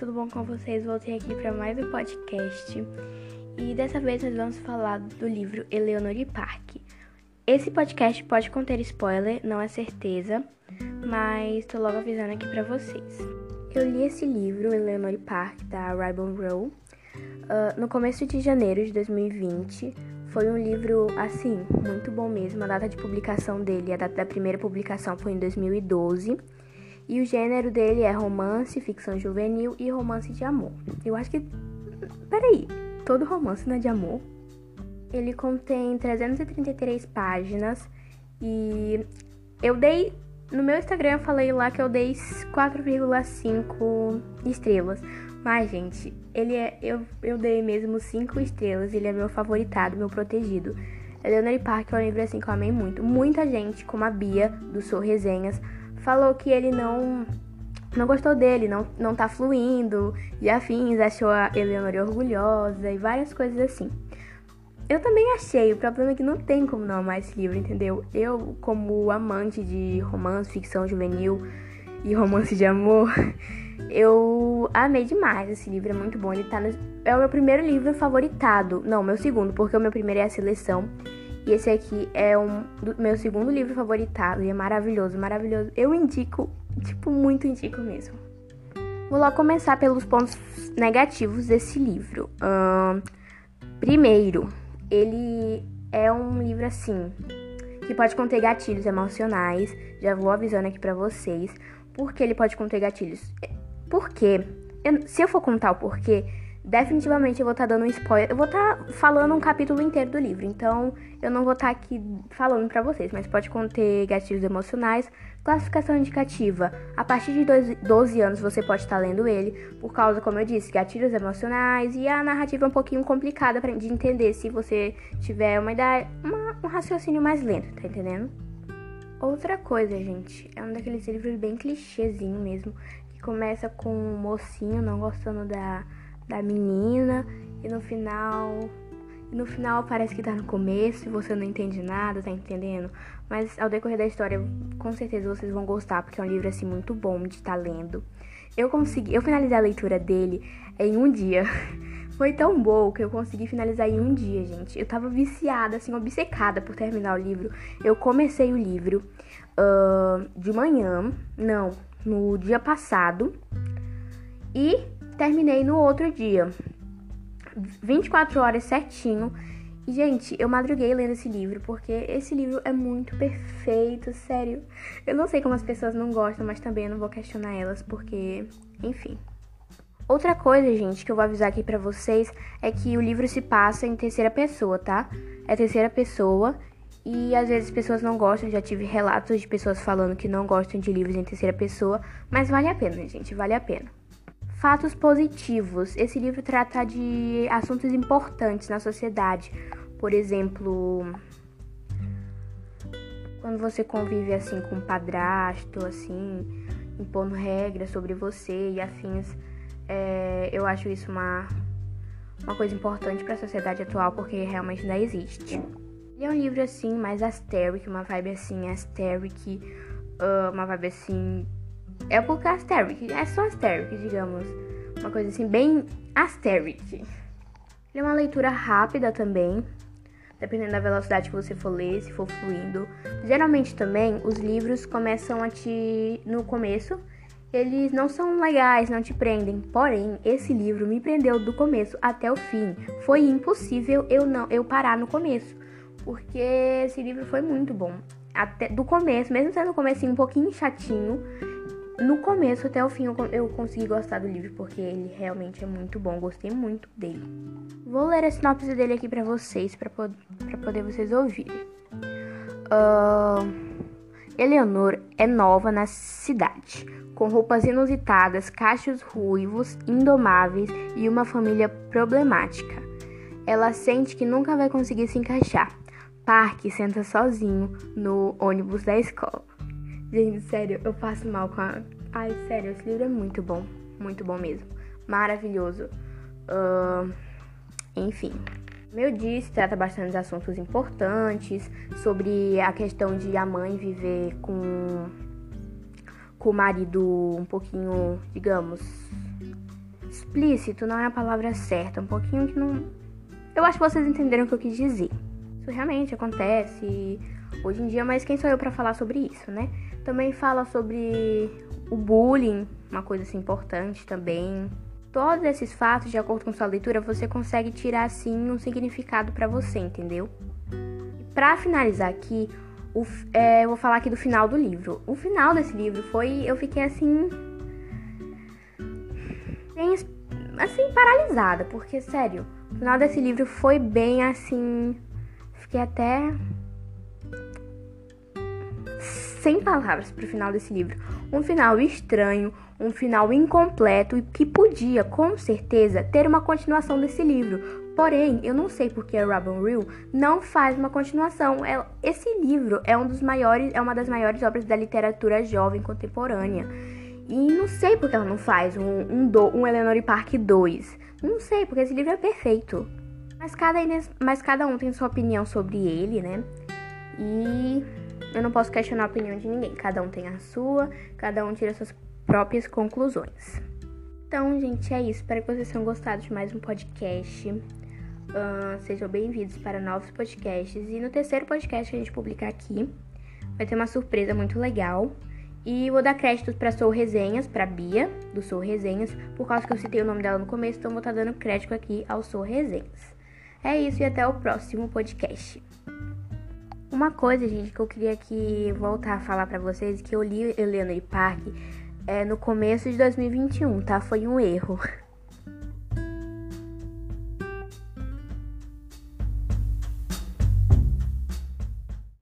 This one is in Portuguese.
tudo bom com vocês? Voltei aqui para mais um podcast e dessa vez nós vamos falar do livro Eleonore Park. Esse podcast pode conter spoiler, não é certeza, mas tô logo avisando aqui para vocês. Eu li esse livro, Eleonore Park, da Ribbon Row, uh, no começo de janeiro de 2020. Foi um livro, assim, muito bom mesmo. A data de publicação dele, a data da primeira publicação foi em 2012. E o gênero dele é romance, ficção juvenil e romance de amor. Eu acho que. Peraí, todo romance não é de amor? Ele contém 333 páginas e eu dei. No meu Instagram eu falei lá que eu dei 4,5 estrelas. Mas, gente, ele é. Eu, eu dei mesmo 5 estrelas. Ele é meu favoritado, meu protegido. Eleanor Park é um livro assim que eu amei muito. Muita gente, como a Bia, do Sou Resenhas, falou que ele não não gostou dele, não, não tá fluindo e afins, achou a Eleanor orgulhosa e várias coisas assim. Eu também achei, o problema é que não tem como não amar esse livro, entendeu? Eu, como amante de romance, ficção juvenil e romance de amor, eu amei demais esse livro, é muito bom. Ele tá no, é o meu primeiro livro favoritado. Não, meu segundo, porque o meu primeiro é a seleção. Esse aqui é um do meu segundo livro favoritado e é maravilhoso, maravilhoso. Eu indico, tipo, muito indico mesmo. Vou lá começar pelos pontos negativos desse livro. Primeiro, ele é um livro assim que pode conter gatilhos emocionais. Já vou avisando aqui para vocês. Por que ele pode conter gatilhos? Porque, se eu for contar o porquê, definitivamente eu vou estar tá dando um spoiler. Eu vou estar tá falando um capítulo inteiro do livro, então eu não vou estar tá aqui falando para vocês, mas pode conter gatilhos emocionais. Classificação indicativa: a partir de 12 anos você pode estar tá lendo ele, por causa, como eu disse, gatilhos emocionais e a narrativa é um pouquinho complicada de entender se você tiver uma ideia, uma, um raciocínio mais lento, tá entendendo? Outra coisa, gente, é um daqueles livros bem clichêzinho mesmo, que começa com um mocinho não gostando da da menina e no final e no final parece que tá no começo e você não entende nada, tá entendendo? Mas ao decorrer da história, com certeza vocês vão gostar, porque é um livro assim muito bom de estar tá lendo. Eu consegui, eu finalizei a leitura dele em um dia. Foi tão bom que eu consegui finalizar em um dia, gente. Eu tava viciada, assim, obcecada por terminar o livro. Eu comecei o livro uh, de manhã, não, no dia passado. E terminei no outro dia. 24 horas certinho. E, gente, eu madruguei lendo esse livro, porque esse livro é muito perfeito, sério. Eu não sei como as pessoas não gostam, mas também eu não vou questionar elas, porque, enfim. Outra coisa, gente, que eu vou avisar aqui pra vocês é que o livro se passa em terceira pessoa, tá? É terceira pessoa e às vezes pessoas não gostam, já tive relatos de pessoas falando que não gostam de livros em terceira pessoa, mas vale a pena, gente, vale a pena. Fatos positivos. Esse livro trata de assuntos importantes na sociedade. Por exemplo, quando você convive assim com um padrasto, assim, impondo regras sobre você e afins, é, eu acho isso uma, uma coisa importante para a sociedade atual porque realmente ainda existe. Ele é um livro assim, mais asteric, uma vibe assim, asteric, uh, uma vibe assim é porque Asteric, é só Asteric, digamos. Uma coisa assim, bem Asteric. Ele é uma leitura rápida também, dependendo da velocidade que você for ler, se for fluindo. Geralmente também, os livros começam a te. no começo, eles não são legais, não te prendem. Porém, esse livro me prendeu do começo até o fim. Foi impossível eu não eu parar no começo, porque esse livro foi muito bom. Até do começo, mesmo sendo um começo um pouquinho chatinho, no começo até o fim eu, eu consegui gostar do livro porque ele realmente é muito bom, gostei muito dele. Vou ler a sinopse dele aqui para vocês, para pod poder vocês ouvirem. Uh, Eleanor é nova na cidade, com roupas inusitadas, cachos ruivos, indomáveis e uma família problemática. Ela sente que nunca vai conseguir se encaixar. Park senta sozinho no ônibus da escola. Gente, sério, eu passo mal com a. Ai, sério, esse livro é muito bom. Muito bom mesmo. Maravilhoso. Uh, enfim. Como eu disse, trata bastante de assuntos importantes, sobre a questão de a mãe viver com, com o marido um pouquinho, digamos, explícito não é a palavra certa, um pouquinho que não. Eu acho que vocês entenderam o que eu quis dizer. Isso realmente acontece hoje em dia, mas quem sou eu para falar sobre isso, né? Também fala sobre o bullying, uma coisa assim importante também. Todos esses fatos, de acordo com sua leitura, você consegue tirar assim um significado para você, entendeu? Para finalizar aqui, o, é, eu vou falar aqui do final do livro. O final desse livro foi, eu fiquei assim, bem, assim paralisada, porque sério, o final desse livro foi bem assim, fiquei até sem palavras pro final desse livro. Um final estranho, um final incompleto e que podia, com certeza, ter uma continuação desse livro. Porém, eu não sei porque a Robin Reel não faz uma continuação. É, esse livro é um dos maiores, é uma das maiores obras da literatura jovem contemporânea. E não sei porque ela não faz um, um, do, um Eleanor Park 2. Não sei, porque esse livro é perfeito. Mas cada, mas cada um tem sua opinião sobre ele, né? E eu não posso questionar a opinião de ninguém. Cada um tem a sua, cada um tira suas próprias conclusões. Então, gente, é isso. Espero que vocês tenham gostado de mais um podcast. Uh, sejam bem-vindos para novos podcasts. E no terceiro podcast que a gente publicar aqui, vai ter uma surpresa muito legal. E vou dar créditos para Sou Resenhas, para Bia, do Sou Resenhas, por causa que eu citei o nome dela no começo, então vou estar tá dando crédito aqui ao Sou Resenhas. É isso e até o próximo podcast. Uma coisa, gente, que eu queria aqui voltar a falar para vocês, que eu li Eleanor Park é, no começo de 2021, tá? Foi um erro.